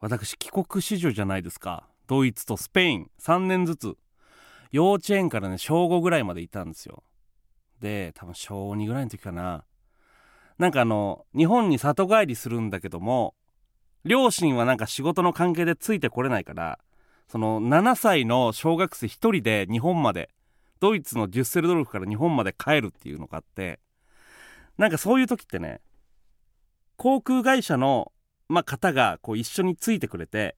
私帰国子女じゃないですか。ドイツとスペイン。3年ずつ。幼稚園からね小5ぐらいまでいたんですよ。で多分小2ぐらいの時かな。なんかあの日本に里帰りするんだけども両親はなんか仕事の関係でついてこれないからその7歳の小学生1人で日本までドイツのデュッセルドルフから日本まで帰るっていうのがあってなんかそういう時ってね航空会社のまあ、方がこう一緒についてくれて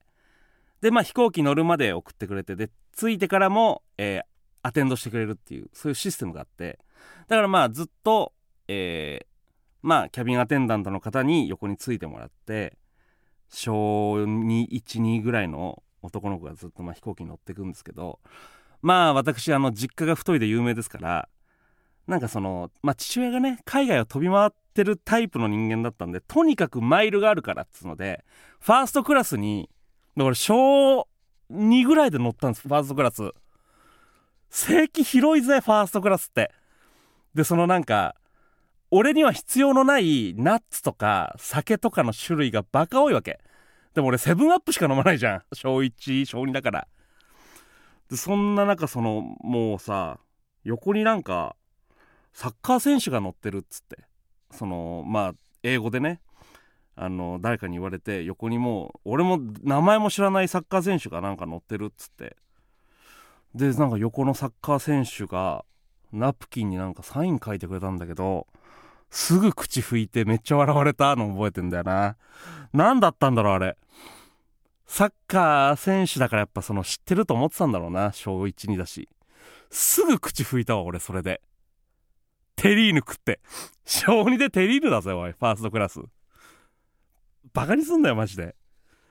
で、まあ、飛行機乗るまで送ってくれてで着いてからも、えー、アテンドしてくれるっていうそういうシステムがあってだからまあずっと、えー、まあキャビンアテンダントの方に横についてもらって小212ぐらいの男の子がずっとま飛行機に乗ってくんですけどまあ私あの実家が太いで有名ですからなんかそのまあ父親がね海外を飛び回っててるタイプの人間だったんでとにかくマイルがあるからっつうのでファーストクラスにだから小2ぐらいで乗ったんですファーストクラス。席広いぜファーストクラスって。でそのなんか俺には必要のないナッツとか酒とかの種類がバカ多いわけ。でも俺セブンアップしか飲まないじゃん。小1小2だから。でそんな中そのもうさ横になんかサッカー選手が乗ってるっつって。そのまあ英語でねあの誰かに言われて横にもう俺も名前も知らないサッカー選手がなんか乗ってるっつって。でなんか横のサッカー選手がナプキンになんかサイン書いてくれたんだけどすぐ口拭いてめっちゃ笑われたの覚えてんだよな。何だったんだろうあれ。サッカー選手だからやっぱその知ってると思ってたんだろうな小12だし。すぐ口拭いたわ俺それで。テリーヌ食って。小2でテリーヌだぜ、おい。ファーストクラス。バカにすんなよ、マジで。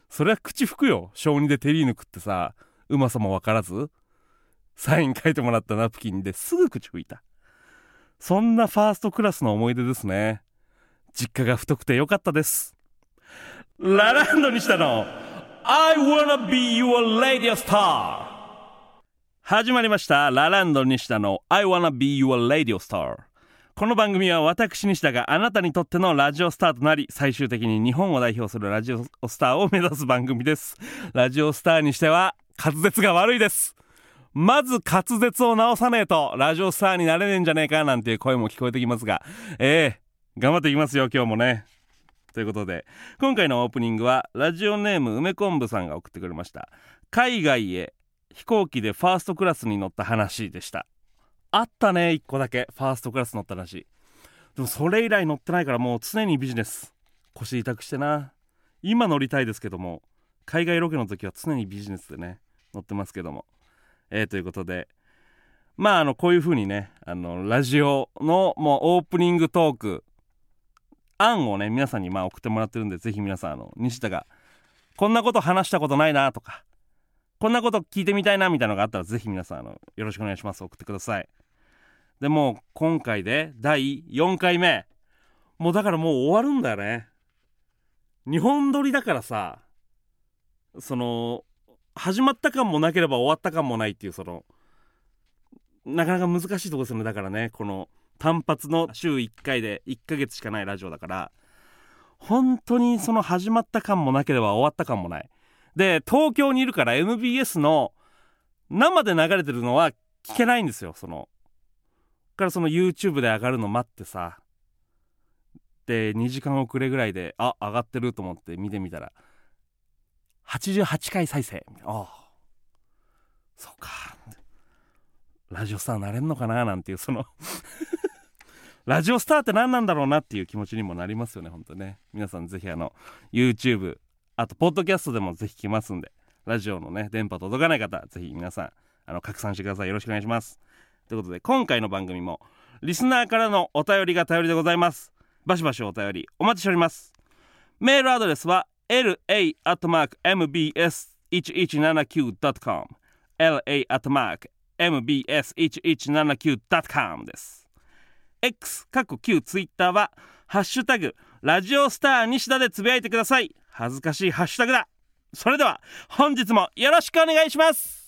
それは口拭くよ。小2でテリーヌ食ってさ、うまさもわからず。サイン書いてもらったナプキンですぐ口拭いた。そんなファーストクラスの思い出ですね。実家が太くてよかったです。ラランドにしたの I wanna be your radio star 始まりましたラランド西田の I wanna be your radio star この番組は私西田があなたにとってのラジオスターとなり最終的に日本を代表するラジオスターを目指す番組です。ラジオスターにしては滑舌が悪いです。まず滑舌を直さねえとラジオスターになれねえんじゃねえかなんていう声も聞こえてきますが。ええー、頑張っていきますよ今日もね。ということで今回のオープニングはラジオネーム梅昆布さんが送ってくれました。海外へ飛行機でファーストクラスに乗った話でした。あったね1個だけ。ファーストクラス乗ったらしい。でもそれ以来乗ってないからもう常にビジネス。腰痛くしてな。今乗りたいですけども海外ロケの時は常にビジネスでね乗ってますけども。えー、ということで。まああのこういう風にねあのラジオのもうオープニングトーク案をね皆さんにまあ送ってもらってるんでぜひ皆さんあの西田がこんなこと話したことないなとかこんなこと聞いてみたいなみたいなのがあったらぜひ皆さんあのよろしくお願いします。送ってください。でも今回で第4回目。もうだからもう終わるんだよね。日本撮りだからさその始まった感もなければ終わった感もないっていうそのなかなか難しいとこですよね。だからねこの単発の週1回で1ヶ月しかないラジオだから。本当にその始まった感もなければ終わった感もない。で東京にいるから MBS の生で流れてるのは聞けないんですよその。からその YouTube で上がるの待ってさ。で2時間遅れぐらいであ上がってると思って見てみたら88回再生。ああ。そうか。ラジオスターなれんのかななんていうその ラジオスターって何なんだろうなっていう気持ちにもなりますよねほんとね。皆さんぜひあの YouTube あとポッドキャストでもぜひ来ますんでラジオのね電波届かない方ぜひ皆さんあの拡散してください。よろしくお願いします。ということで今回の番組もリスナーからのお便りが頼りでございます。バシバシお便りお待ちしております。メールアドレスは la.mbs1179.com la.mbs1179.com です。X 過去旧 Twitter はハッシュタグラジオスター西田でつぶやいてください。恥ずかしいハッシュタグだ。それでは本日もよろしくお願いします。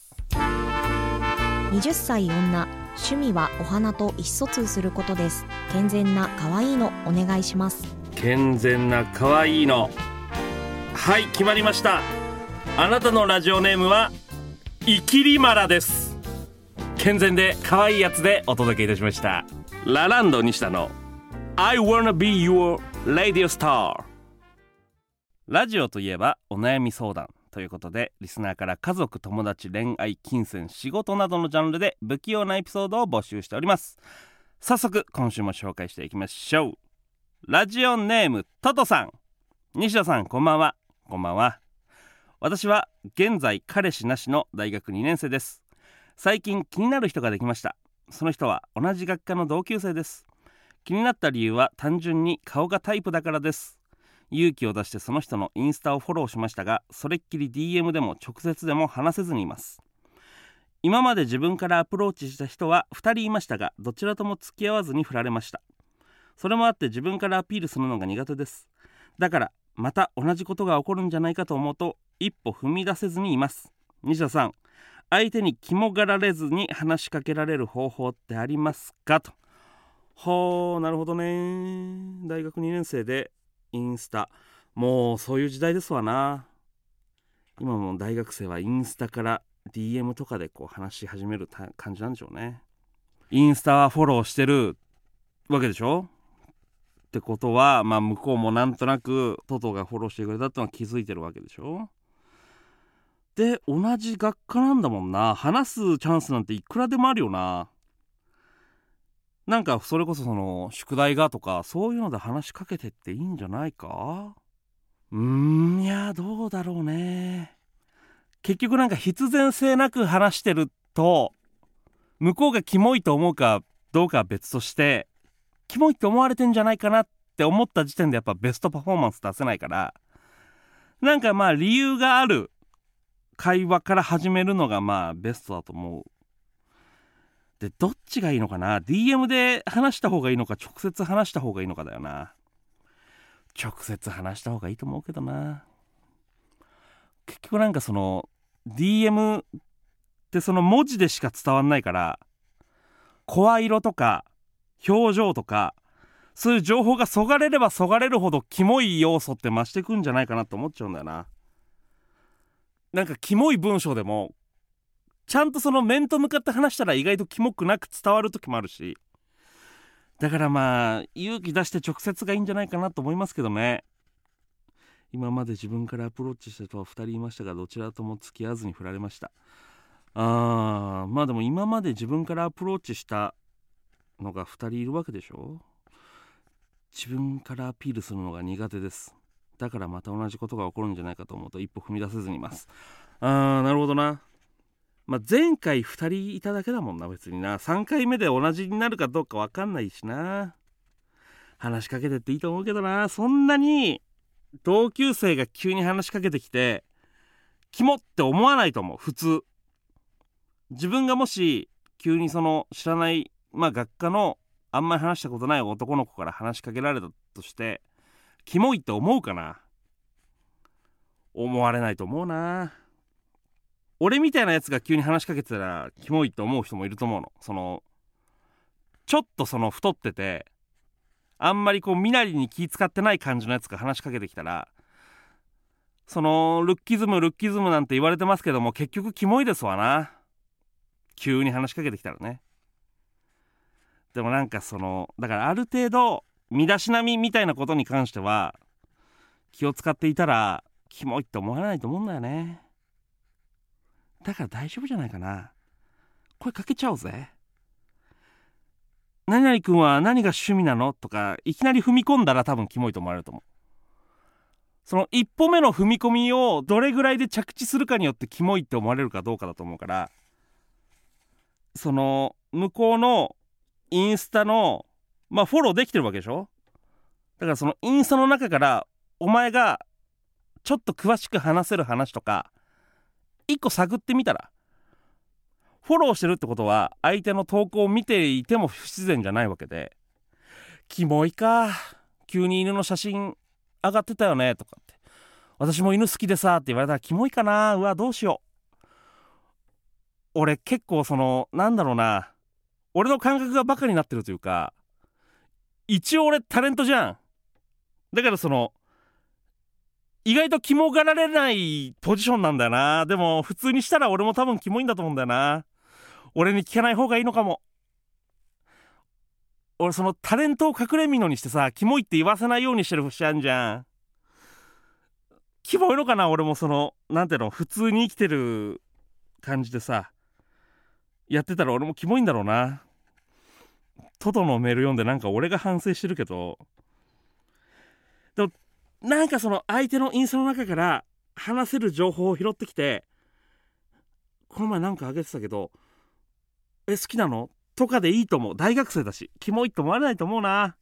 20歳女。趣味はお花と意思疎通することです。健全な可愛いのお願いします。健全な可愛いの。はい決まりました。あなたのラジオネームはイキリマラです。健全で可愛いやつでお届けいたしました。ラランド西田の。I wanna be your radio star ラジオといえばお悩み相談。ということでリスナーから家族友達恋愛金銭仕事などのジャンルで不器用なエピソードを募集しております。早速今週も紹介していきましょう。ラジオネームトトさん。西田さんこんばんは。こんばんは。私は現在彼氏なしの大学2年生です。最近気になる人ができました。その人は同じ学科の同級生です。気になった理由は単純に顔がタイプだからです。勇気を出してその人のインスタをフォローしましたがそれっきり DM でも直接でも話せずにいます。今まで自分からアプローチした人は2人いましたがどちらとも付き合わずに振られました。それもあって自分からアピールするのが苦手です。だからまた同じことが起こるんじゃないかと思うと一歩踏み出せずにいます。西田さん相手に肝がられずに話しかけられる方法ってありますかと。ほうなるほどね。大学2年生でインスタ。もうそういう時代ですわな。今も大学生はインスタから DM とかでこう話し始める感じなんでしょうね。インスタはフォローしてるわけでしょ？ってことはまあ向こうもなんとなくトトがフォローしてくれたってのは気づいてるわけでしょ？で同じ学科なんだもんな。話すチャンスなんていくらでもあるよな。なんかそれこそその宿題がとかそういうので話しかけてっていいんじゃないか？うーんいやどうだろうね。結局なんか必然性なく話してると向こうがキモいと思うかどうかは別としてキモいって思われてんじゃないかなって思った時点でやっぱベストパフォーマンス出せないからなんかまあ理由がある会話から始めるのがまあベストだと思う。でどっちがいいのかな？DM で話した方がいいのか？直接話した方がいいのかだよな。直接話した方がいいと思うけどな。結局なんかその DM ってその文字でしか伝わんないから声色とか表情とかそういう情報がそがれればそがれるほどキモい要素って増してくんじゃないかなと思っちゃうんだよな。なんかキモい文章でもちゃんとその面と向かって話したら意外とキモくなく伝わる時もあるし。だからまあ勇気出して直接がいいんじゃないかなと思いますけどね。今まで自分からアプローチした人は2人いましたがどちらとも付き合わずに振られました。あーまあでも今まで自分からアプローチしたのが2人いるわけでしょ。自分からアピールするのが苦手です。だからまた同じことが起こるんじゃないかと思うと一歩踏み出せずにいます。あーなるほどな。まあ、前回2人いただけだもんな別にな。3回目で同じになるかどうか分かんないしな。話しかけてっていいと思うけどな。そんなに同級生が急に話しかけてきてキモって思わないと思う。普通。自分がもし急にその知らないまあ学科のあんまり話したことない男の子から話しかけられたとしてキモいって思うかな。思われないと思うな。俺みたいなやつが急に話しかけてたらキモいって思う人もいると思うの。そのちょっとその太っててあんまりこう身なりに気使ってない感じのやつが話しかけてきたらそのルッキズムルッキズムなんて言われてますけども結局キモいですわな。急に話しかけてきたらね。でもなんかそのだからある程度身だしなみみたいなことに関しては気を使っていたらキモいって思わないと思うんだよね。だから大丈夫じゃないかな。声かけちゃおうぜ。何々君は何が趣味なの？とかいきなり踏み込んだら多分キモいと思われると思う。その一歩目の踏み込みをどれぐらいで着地するかによってキモいって思われるかどうかだと思うからその向こうのインスタのまあフォローできてるわけでしょ？だからそのインスタの中からお前がちょっと詳しく話せる話とか一個探ってみたらフォローしてるってことは相手の投稿を見ていても不自然じゃないわけでキモいか急に犬の写真上がってたよねとかって私も犬好きでさって言われたらキモいかなうわどうしよう俺結構そのなんだろうな俺の感覚がバカになってるというか一応俺タレントじゃん。だからその意外とキモがられないポジションなんだよな。でも普通にしたら俺も多分キモいんだと思うんだよな。俺に聞かない方がいいのかも。俺そのタレントを隠れみのにしてさキモいって言わせないようにしてる節あんじゃん。キモいのかな俺もそのなんていうの普通に生きてる感じでさやってたら俺もキモいんだろうな。トトのメール読んでなんか俺が反省してるけど。でもなんかその相手のインスタの中から話せる情報を拾ってきてこの前なんかあげてたけどえ好きなの？とかでいいと思う。大学生だしキモいと思われないと思うな。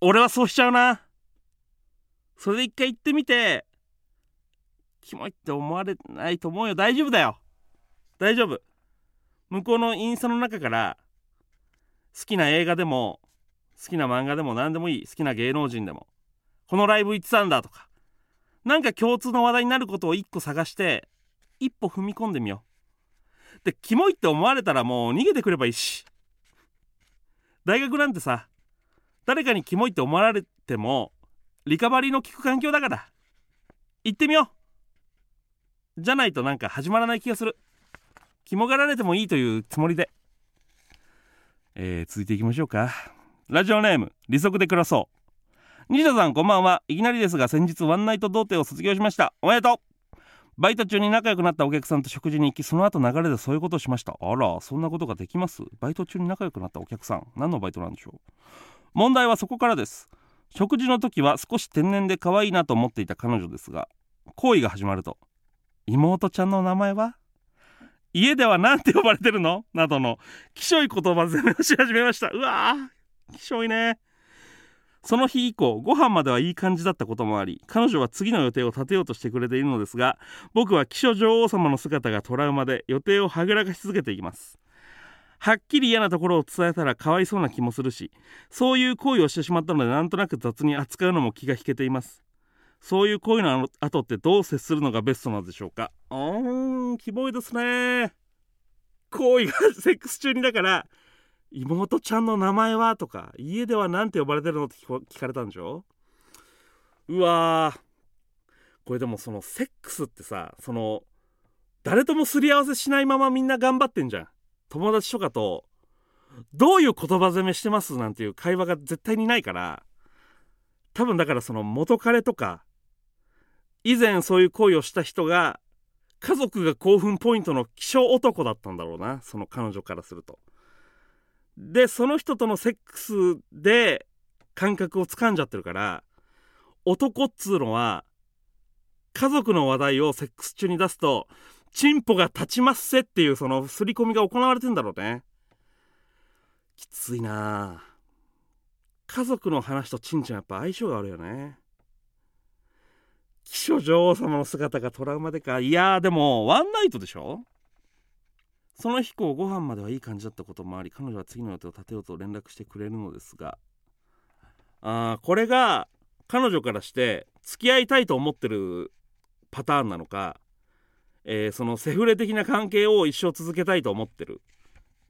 俺はそうしちゃうな。それで一回行ってみてキモいって思われないと思うよ。大丈夫だよ。大丈夫。向こうのインスタの中から好きな映画でも好きな漫画でも何でもいい。好きな芸能人でも。このライブ行ってたんだとか。なんか共通の話題になることを一個探して一歩踏み込んでみよう。でキモいって思われたらもう逃げてくればいいし。大学なんてさ誰かにキモいって思われてもリカバリーの効く環境だから行ってみよう。じゃないとなんか始まらない気がする。キモがられてもいいというつもりで。えー、続いていきましょうか。ラジオネーム利息で暮らそう。西田さんこんばんは。いきなりですが先日ワンナイト童貞を卒業しました。おめでとう。バイト中に仲良くなったお客さんと食事に行きその後流れでそういうことをしました。あらそんなことができます？バイト中に仲良くなったお客さん。何のバイトなんでしょう？問題はそこからです。食事の時は少し天然で可愛いなと思っていた彼女ですが行為が始まると妹ちゃんの名前は？家では何て呼ばれてるの？などのきしょい言葉攻めをし始めました。うわーきしょいね。その日以降ご飯まではいい感じだったこともあり彼女は次の予定を立てようとしてくれているのですが僕は気象女王様の姿がトラウマで予定をはぐらかし続けていきます。はっきり嫌なところを伝えたらかわいそうな気もするしそういう行為をしてしまったのでなんとなく雑に扱うのも気が引けています。そういう行為の後ってどう接するのがベストなんでしょうか？うーんキモいですね。行為が セックス中にだから妹ちゃんの名前は？とか家では何て呼ばれてるの？って聞かれたんでしょ？うわこれでもそのセックスってさその誰ともすり合わせしないままみんな頑張ってんじゃん。友達とかとどういう言葉攻めしてます？なんていう会話が絶対にないから多分だからその元彼とか以前そういう行為をした人が家族が興奮ポイントの希少男だったんだろうなその彼女からすると。でその人とのセックスで感覚をつかんじゃってるから男っつうのは家族の話題をセックス中に出すとチンポが立ちますせっていうその刷り込みが行われてんだろうね。きついな家族の話とチンちゃんやっぱ相性があるよね。気象女王様の姿がトラウマでか。いやーでもワンナイトでしょ？その日以降ご飯まではいい感じだったこともあり彼女は次の予定を立てようと連絡してくれるのですがあこれが彼女からして付き合いたいと思ってるパターンなのか、えー、そのセフレ的な関係を一生続けたいと思ってる。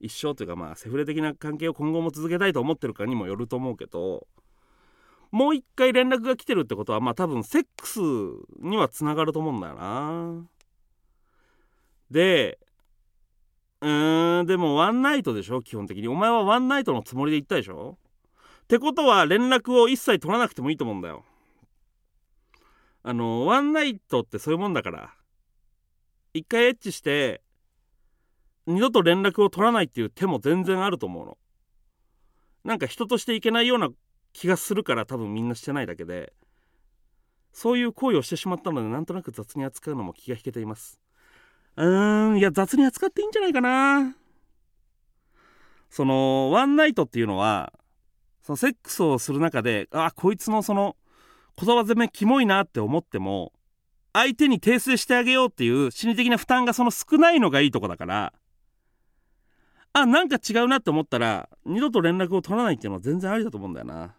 一生というかまあセフレ的な関係を今後も続けたいと思ってるかにもよると思うけどもう一回連絡が来てるってことはまあ多分セックスにはつながると思うんだよな。でうーんでもワンナイトでしょ基本的に。お前はワンナイトのつもりで行ったでしょ？ってことは連絡を一切取らなくてもいいと思うんだよ。あのワンナイトってそういうもんだから。一回エッチして二度と連絡を取らないっていう手も全然あると思うの。なんか人としていけないような気がするから多分みんなしてないだけで。そういう行為をしてしまったのでなんとなく雑に扱うのも気が引けています。うーんいや雑に扱っていいんじゃないかな。そのワンナイトっていうのはそのセックスをする中であこいつのその言葉攻めキモいなって思っても相手に訂正してあげようっていう心理的な負担がその少ないのがいいとこだからあなんか違うなって思ったら二度と連絡を取らないっていうのは全然ありだと思うんだよな。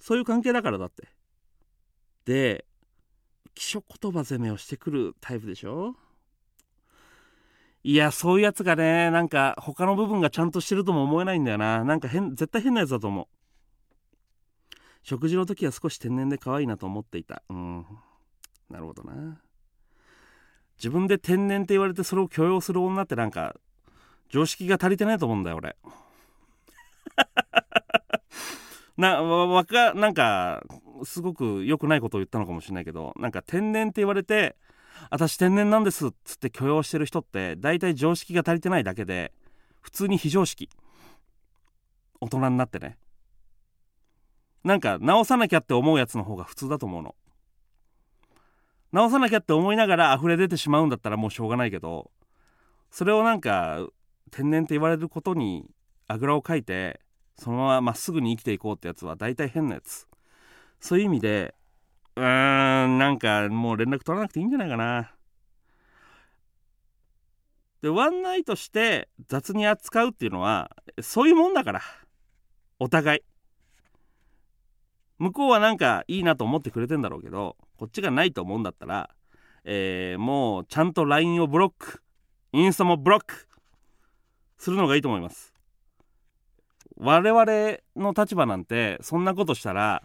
そういう関係だからだって。で気象言葉攻めをしてくるタイプでしょ？いやそういうやつがねなんか他の部分がちゃんとしてるとも思えないんだよな。なんか変絶対変なやつだと思う。食事の時は少し天然で可愛いなと思っていた。うん。なるほどな。自分で天然って言われてそれを許容する女ってなんか常識が足りてないと思うんだよ俺。なわかなんかすごく良くないことを言ったのかもしれないけどなんか天然って言われて私天然なんですっつって許容してる人って大体常識が足りてないだけで普通に非常識。大人になってね。なんか直さなきゃって思うやつの方が普通だと思うの。直さなきゃって思いながら溢れ出てしまうんだったらもうしょうがないけどそれをなんか天然って言われることにあぐらをかいてそのまままっすぐに生きていこうってやつは大体変なやつ。そういう意味でうーんなんかもう連絡取らなくていいんじゃないかな。でワンナイトして雑に扱うっていうのはそういうもんだから。お互い。向こうはなんかいいなと思ってくれてんだろうけどこっちがないと思うんだったら、えー、もうちゃんと LINE をブロック。インスタもブロック。するのがいいと思います。我々の立場なんてそんなことしたら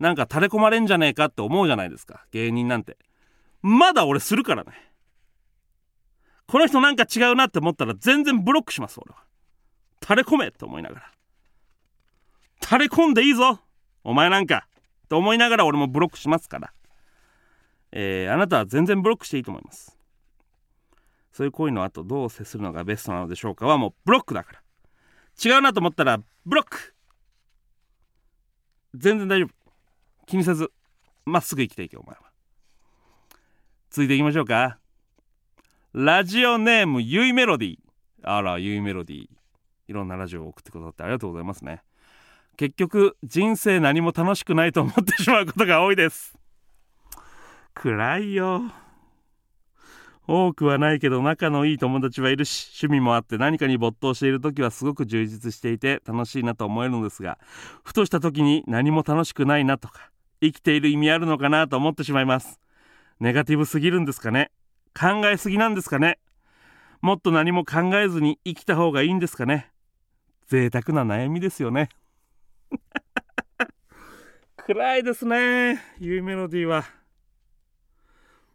なんか垂れ込まれんじゃねえかって思うじゃないですか。芸人なんて。まだ俺するからね。この人なんか違うなって思ったら全然ブロックします俺は。垂れ込めって思いながら。垂れ込んでいいぞ。お前なんか。と思いながら俺もブロックしますから。えー、あなたは全然ブロックしていいと思います。そういう行為の後どう接するのがベストなのでしょうかはもうブロックだから。違うなと思ったらブロック。全然大丈夫。気にせずまっすぐ生きていけお前は。続いていきましょうか。ラジオネームゆいメロディー。あらゆいメロディー。いろんなラジオを送ってくださってありがとうございますね。結局人生何も楽しくないと思ってしまうことが多いです。暗いよ。多くはないけど仲のいい友達はいるし趣味もあって何かに没頭している時はすごく充実していて楽しいなと思えるのですがふとした時に何も楽しくないなとか生きている意味あるのかなと思ってしまいます。ネガティブすぎるんですかね？考えすぎなんですかね？もっと何も考えずに生きた方がいいんですかね？贅沢な悩みですよね。暗いですねゆいメロディーは。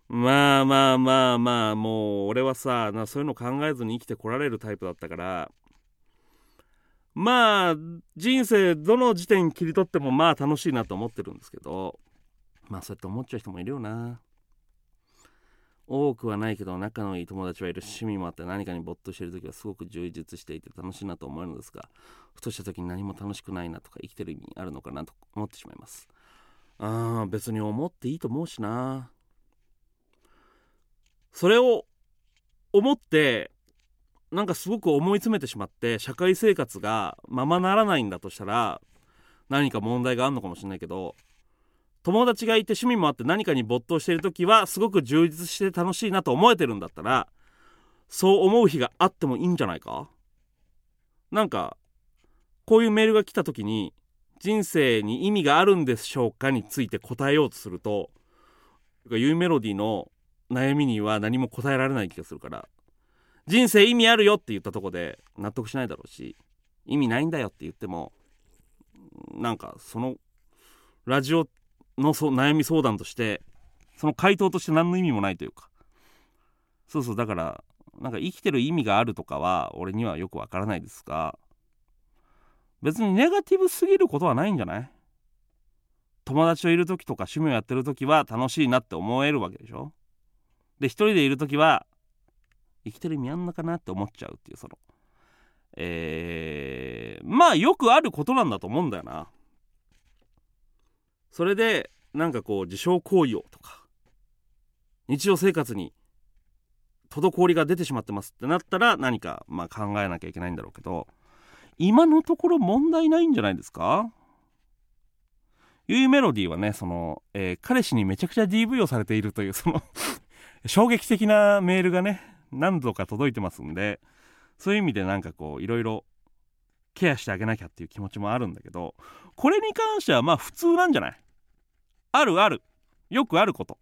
まあまあまあまあもう俺はさなそういうの考えずに生きてこられるタイプだったからまあ人生どの時点切り取ってもまあ楽しいなと思ってるんですけどまあそうやって思っちゃう人もいるよな。多くはないけど仲のいい友達はいる趣味もあって何かに没頭している時はすごく充実していて楽しいなと思えるのですがふとした時に何も楽しくないなとか生きてる意味あるのかなと思ってしまいます。ああ別に思っていいと思うしな。それを思ってなんかすごく思い詰めてしまって社会生活がままならないんだとしたら何か問題があるのかもしれないけど友達がいて趣味もあって何かに没頭している時はすごく充実して楽しいなと思えてるんだったらそう思う日があってもいいんじゃないか？なんかこういうメールが来た時に人生に意味があるんでしょうかについて答えようとするとユーメロディの悩みには何も答えられない気がするから人生意味あるよって言ったとこで納得しないだろうし意味ないんだよって言ってもなんかそのラジオのそ悩み相談としてその回答として何の意味もないというか。そうそうだからなんか生きてる意味があるとかは俺にはよくわからないですが別にネガティブすぎることはないんじゃない？友達といる時とか趣味をやってる時は楽しいなって思えるわけでしょ？で一人でいる時は生きてる意味あんのかなって思っちゃうっていうその。えー、まあよくあることなんだと思うんだよな。それでなんかこう自傷行為をとか日常生活に滞りが出てしまってますってなったら何かまあ考えなきゃいけないんだろうけど今のところ問題ないんじゃないですか？ゆいメロディーはねその、えー彼氏にめちゃくちゃ DV をされているというその 衝撃的なメールがね何度か届いてますんでそういう意味でなんかこういろいろケアしてあげなきゃっていう気持ちもあるんだけどこれに関してはまあ普通なんじゃない？あるある。よくあること。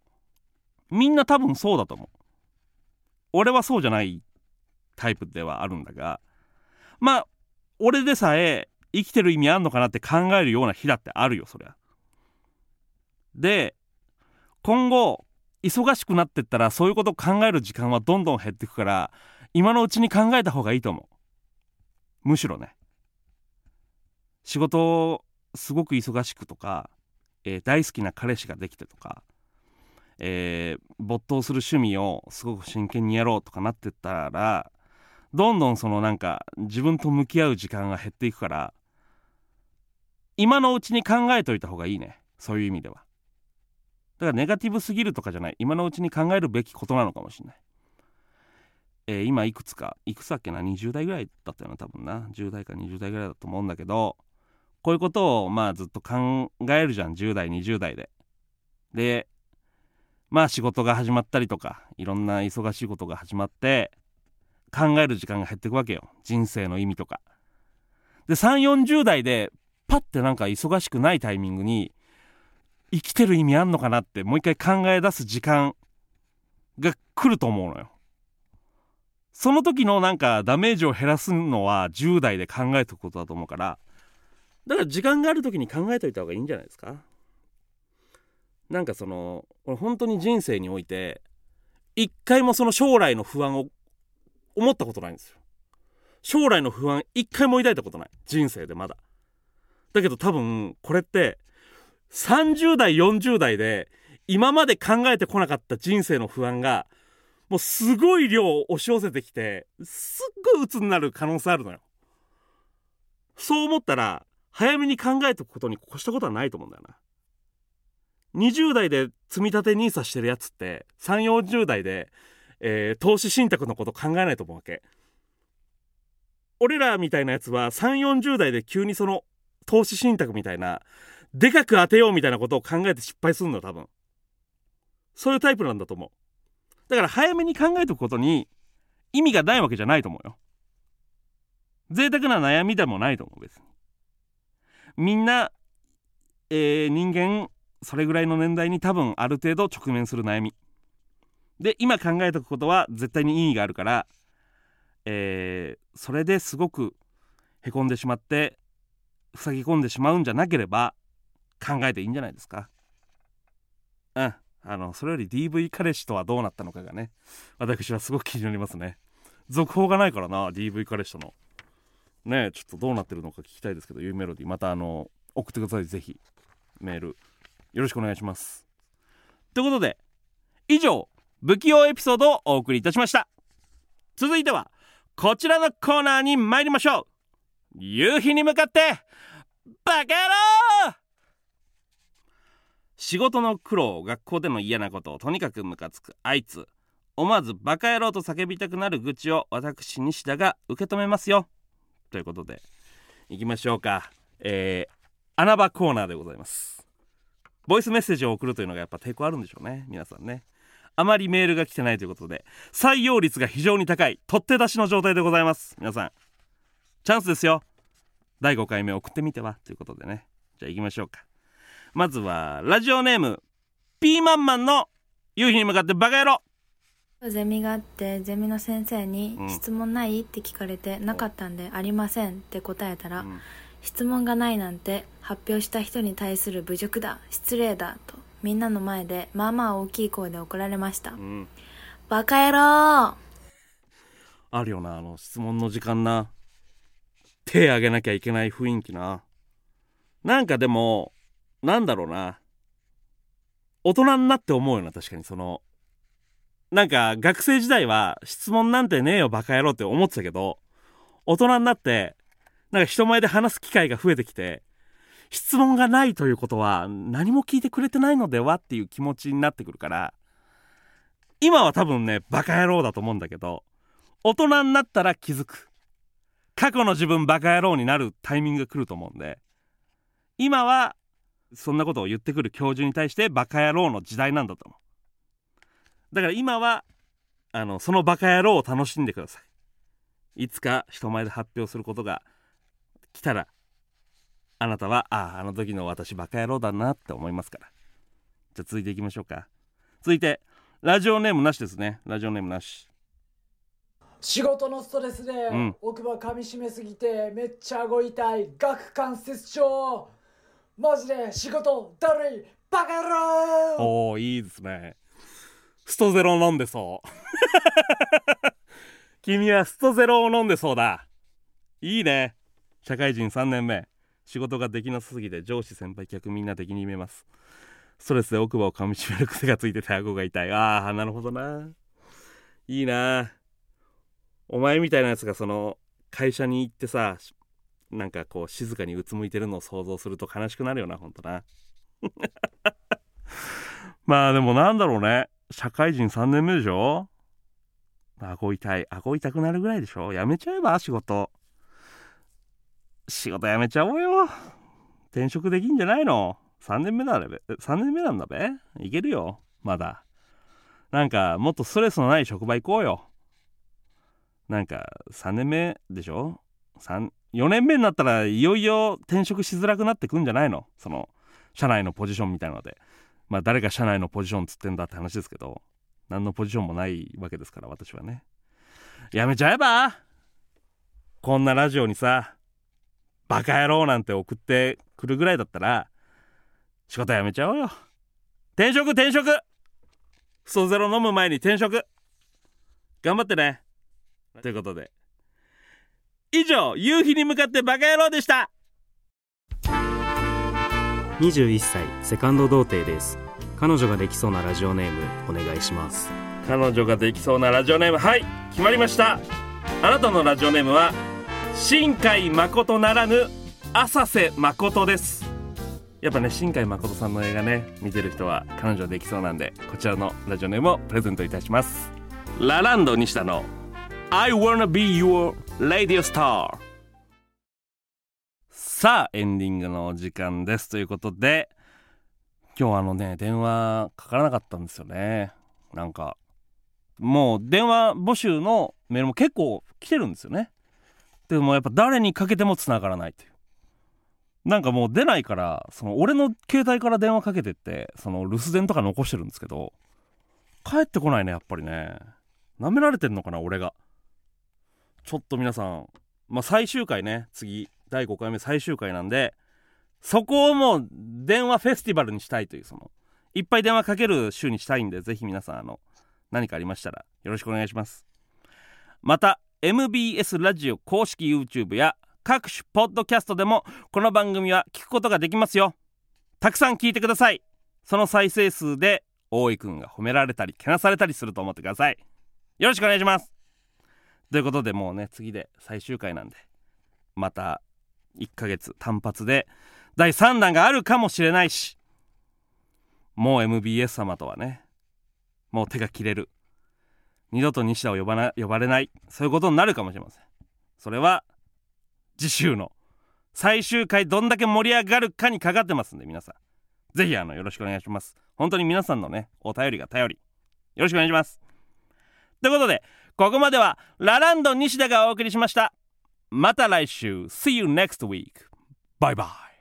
みんな多分そうだと思う。俺はそうじゃないタイプではあるんだがまあ俺でさえ生きてる意味あんのかなって考えるような日だってあるよそりゃ。で今後忙しくなってったらそういうこと考える時間はどんどん減っていくから今のうちに考えた方がいいと思う。むしろね。仕事をすごく忙しくとか、えー大好きな彼氏ができてとか、えー没頭する趣味をすごく真剣にやろうとかなってったらどんどんそのなんか自分と向き合う時間が減っていくから今のうちに考えといた方がいいね。そういう意味では。からネガティブすぎるとかじゃない。今のうちに考えるべきことなのかもしれない、えー今いくつか？いくつだっけな？20代ぐらいだったよな多分な。10代か20代ぐらいだと思うんだけどこういうことをまあずっと考えるじゃん。10代20代で。でまあ仕事が始まったりとかいろんな忙しいことが始まって考える時間が減っていくわけよ。人生の意味とか。で3 4 0代でパッてなんか忙しくないタイミングに生きてる意味あんのかなってもう一回考え出す時間が来ると思うのよ。その時のなんかダメージを減らすのは10代で考えておくことだと思うからだから時間がある時に考えといた方がいいんじゃないですか。なんかその俺本当に人生において一回もその将来の不安を思ったことないんですよ。将来の不安一回も抱いたことない。人生でまだ。だけど多分これって30代40代で今まで考えてこなかった人生の不安がもうすごい量押し寄せてきてすっごい鬱になる可能性あるのよ。そう思ったら早めに考えておくことに越したことはないと思うんだよな。20代で積み立て NISA してるやつって3 4 0代で、えー投資信託のこと考えないと思うわけ。俺らみたいなやつは3 4 0代で急にその投資信託みたいなでかく当てようみたいなことを考えて失敗するの多分。そういうタイプなんだと思う。だから早めに考えておくことに意味がないわけじゃないと思うよ。贅沢な悩みでもないと思う別に。みんな、えー人間それぐらいの年代に多分ある程度直面する悩み。で今考えておくことは絶対に意義があるから、えーそれですごくへこんでしまって塞ぎ込んでしまうんじゃなければ考えていいんじゃないですか？うん。あのそれより DV 彼氏とはどうなったのかがね私はすごく気になりますね。続報がないからな DV 彼氏との。ねちょっとどうなってるのか聞きたいですけどゆうメロディまたあの送ってください。ぜひメール。よろしくお願いします。ということで以上不器用エピソードをお送りいたしました。続いてはこちらのコーナーに参りましょう。夕日に向かってバカ野郎仕事の苦労学校での嫌なことをとにかくムカつく。あいつ。思わずバカ野郎と叫びたくなる愚痴を私西田が受け止めますよ。ということでいきましょうか。えー、穴場コーナーでございます。ボイスメッセージを送るというのがやっぱ抵抗あるんでしょうね。皆さんね。あまりメールが来てないということで採用率が非常に高い取って出しの状態でございます。皆さん。チャンスですよ。第5回目送ってみては。ということでね。じゃあ行きましょうか。まずはラジオネームピーマンマンの夕日に向かってバカ野郎。ゼミがあってゼミの先生にうん「質問ない?」って聞かれて「なかったんでありません」って答えたら「うん。質問がないなんて発表した人に対する侮辱だ失礼だ」とみんなの前でまあまあ大きい声で怒られました。うん。バカ野郎！あるよなあの質問の時間な。手挙げなきゃいけない雰囲気な。なんかでもなんだろうな。大人になって思うよな確かに。そのなんか学生時代は質問なんてねえよバカ野郎って思ってたけど大人になってなんか人前で話す機会が増えてきて質問がないということは何も聞いてくれてないのではっていう気持ちになってくるから今は多分ねバカ野郎だと思うんだけど大人になったら気づく。過去の自分バカ野郎になるタイミングが来ると思うんで今はそんなことを言ってくる教授に対してバカ野郎の時代なんだと思う。だから今はあのそのバカ野郎を楽しんでください。いつか人前で発表することが来たらあなたはあああの時の私バカ野郎だなって思いますから。じゃあ続いていきましょうか。続いてラジオネームなしですね。ラジオネームなし。仕事のストレスで、ん。奥歯噛み締めすぎてめっちゃ顎痛い。顎関節症マジで仕事だるいバカ野郎。おおいいですね。ストゼロ飲んでそう。君はストゼロを飲んでそうだ。いいね。社会人3年目。仕事ができなさすぎて上司先輩客みんな敵に見えます。ストレスで奥歯を噛みしめる癖がついてて顎が痛い。ああなるほどな。いいな。お前みたいなやつがその会社に行ってさなんかこう静かにうつむいてるのを想像すると悲しくなるよなほんとな。まあでもなんだろうね。社会人3年目でしょ？顎痛い顎痛くなるぐらいでしょ？やめちゃえば仕事。仕事やめちゃおうよ。転職できんじゃないの？3年目だべ3年目なんだべ？いけるよまだ。なんかもっとストレスのない職場行こうよ。なんか3年目でしょ？4年目になったらいよいよ転職しづらくなってくんじゃないの？その社内のポジションみたいなので。まあ誰が社内のポジションつってんだって話ですけど何のポジションもないわけですから私はね。やめちゃえばこんなラジオにさバカ野郎なんて送ってくるぐらいだったら仕事やめちゃおうよ。転職転職。ストゼロ飲む前に転職。頑張ってね。ということで。以上夕日に向かってバカ野郎でした。21歳セカンド童貞です。彼女ができそうなラジオネームお願いします。彼女ができそうなラジオネームはい決まりました。あなたのラジオネームは新海誠ならぬ浅瀬誠です。やっぱね新海誠さんの映画ね見てる人は彼女できそうなんでこちらのラジオネームをプレゼントいたします。ラランド西田の。I wanna be your radio star さあエンディングのお時間です。ということで今日あのね電話かからなかったんですよね。なんかもう電話募集のメールも結構来てるんですよね。でもやっぱ誰にかけても繋がらないっていう。なんかもう出ないからその俺の携帯から電話かけてってその留守電とか残してるんですけど帰ってこないねやっぱりね。舐められてんのかな俺が。ちょっと皆さんまあ最終回ね次第5回目最終回なんでそこをもう電話フェスティバルにしたいというそのいっぱい電話かける週にしたいんでぜひ皆さんあの何かありましたらよろしくお願いします。また MBS ラジオ公式 YouTube や各種ポッドキャストでもこの番組は聞くことができますよ。たくさん聞いてください。その再生数で大井くんが褒められたりけなされたりすると思ってください。よろしくお願いします。ということでもうね次で最終回なんでまた1ヶ月単発で第3弾があるかもしれないしもう MBS 様とはねもう手が切れる。二度と西田を呼ばな呼ばれない。そういうことになるかもしれません。それは次週の最終回どんだけ盛り上がるかにかかってますんで皆さん。ぜひあのよろしくお願いします。本当に皆さんのねお便りが頼り。よろしくお願いします。ということでここまではラランド西田がお送りしました。また来週。See you next week バイバイ。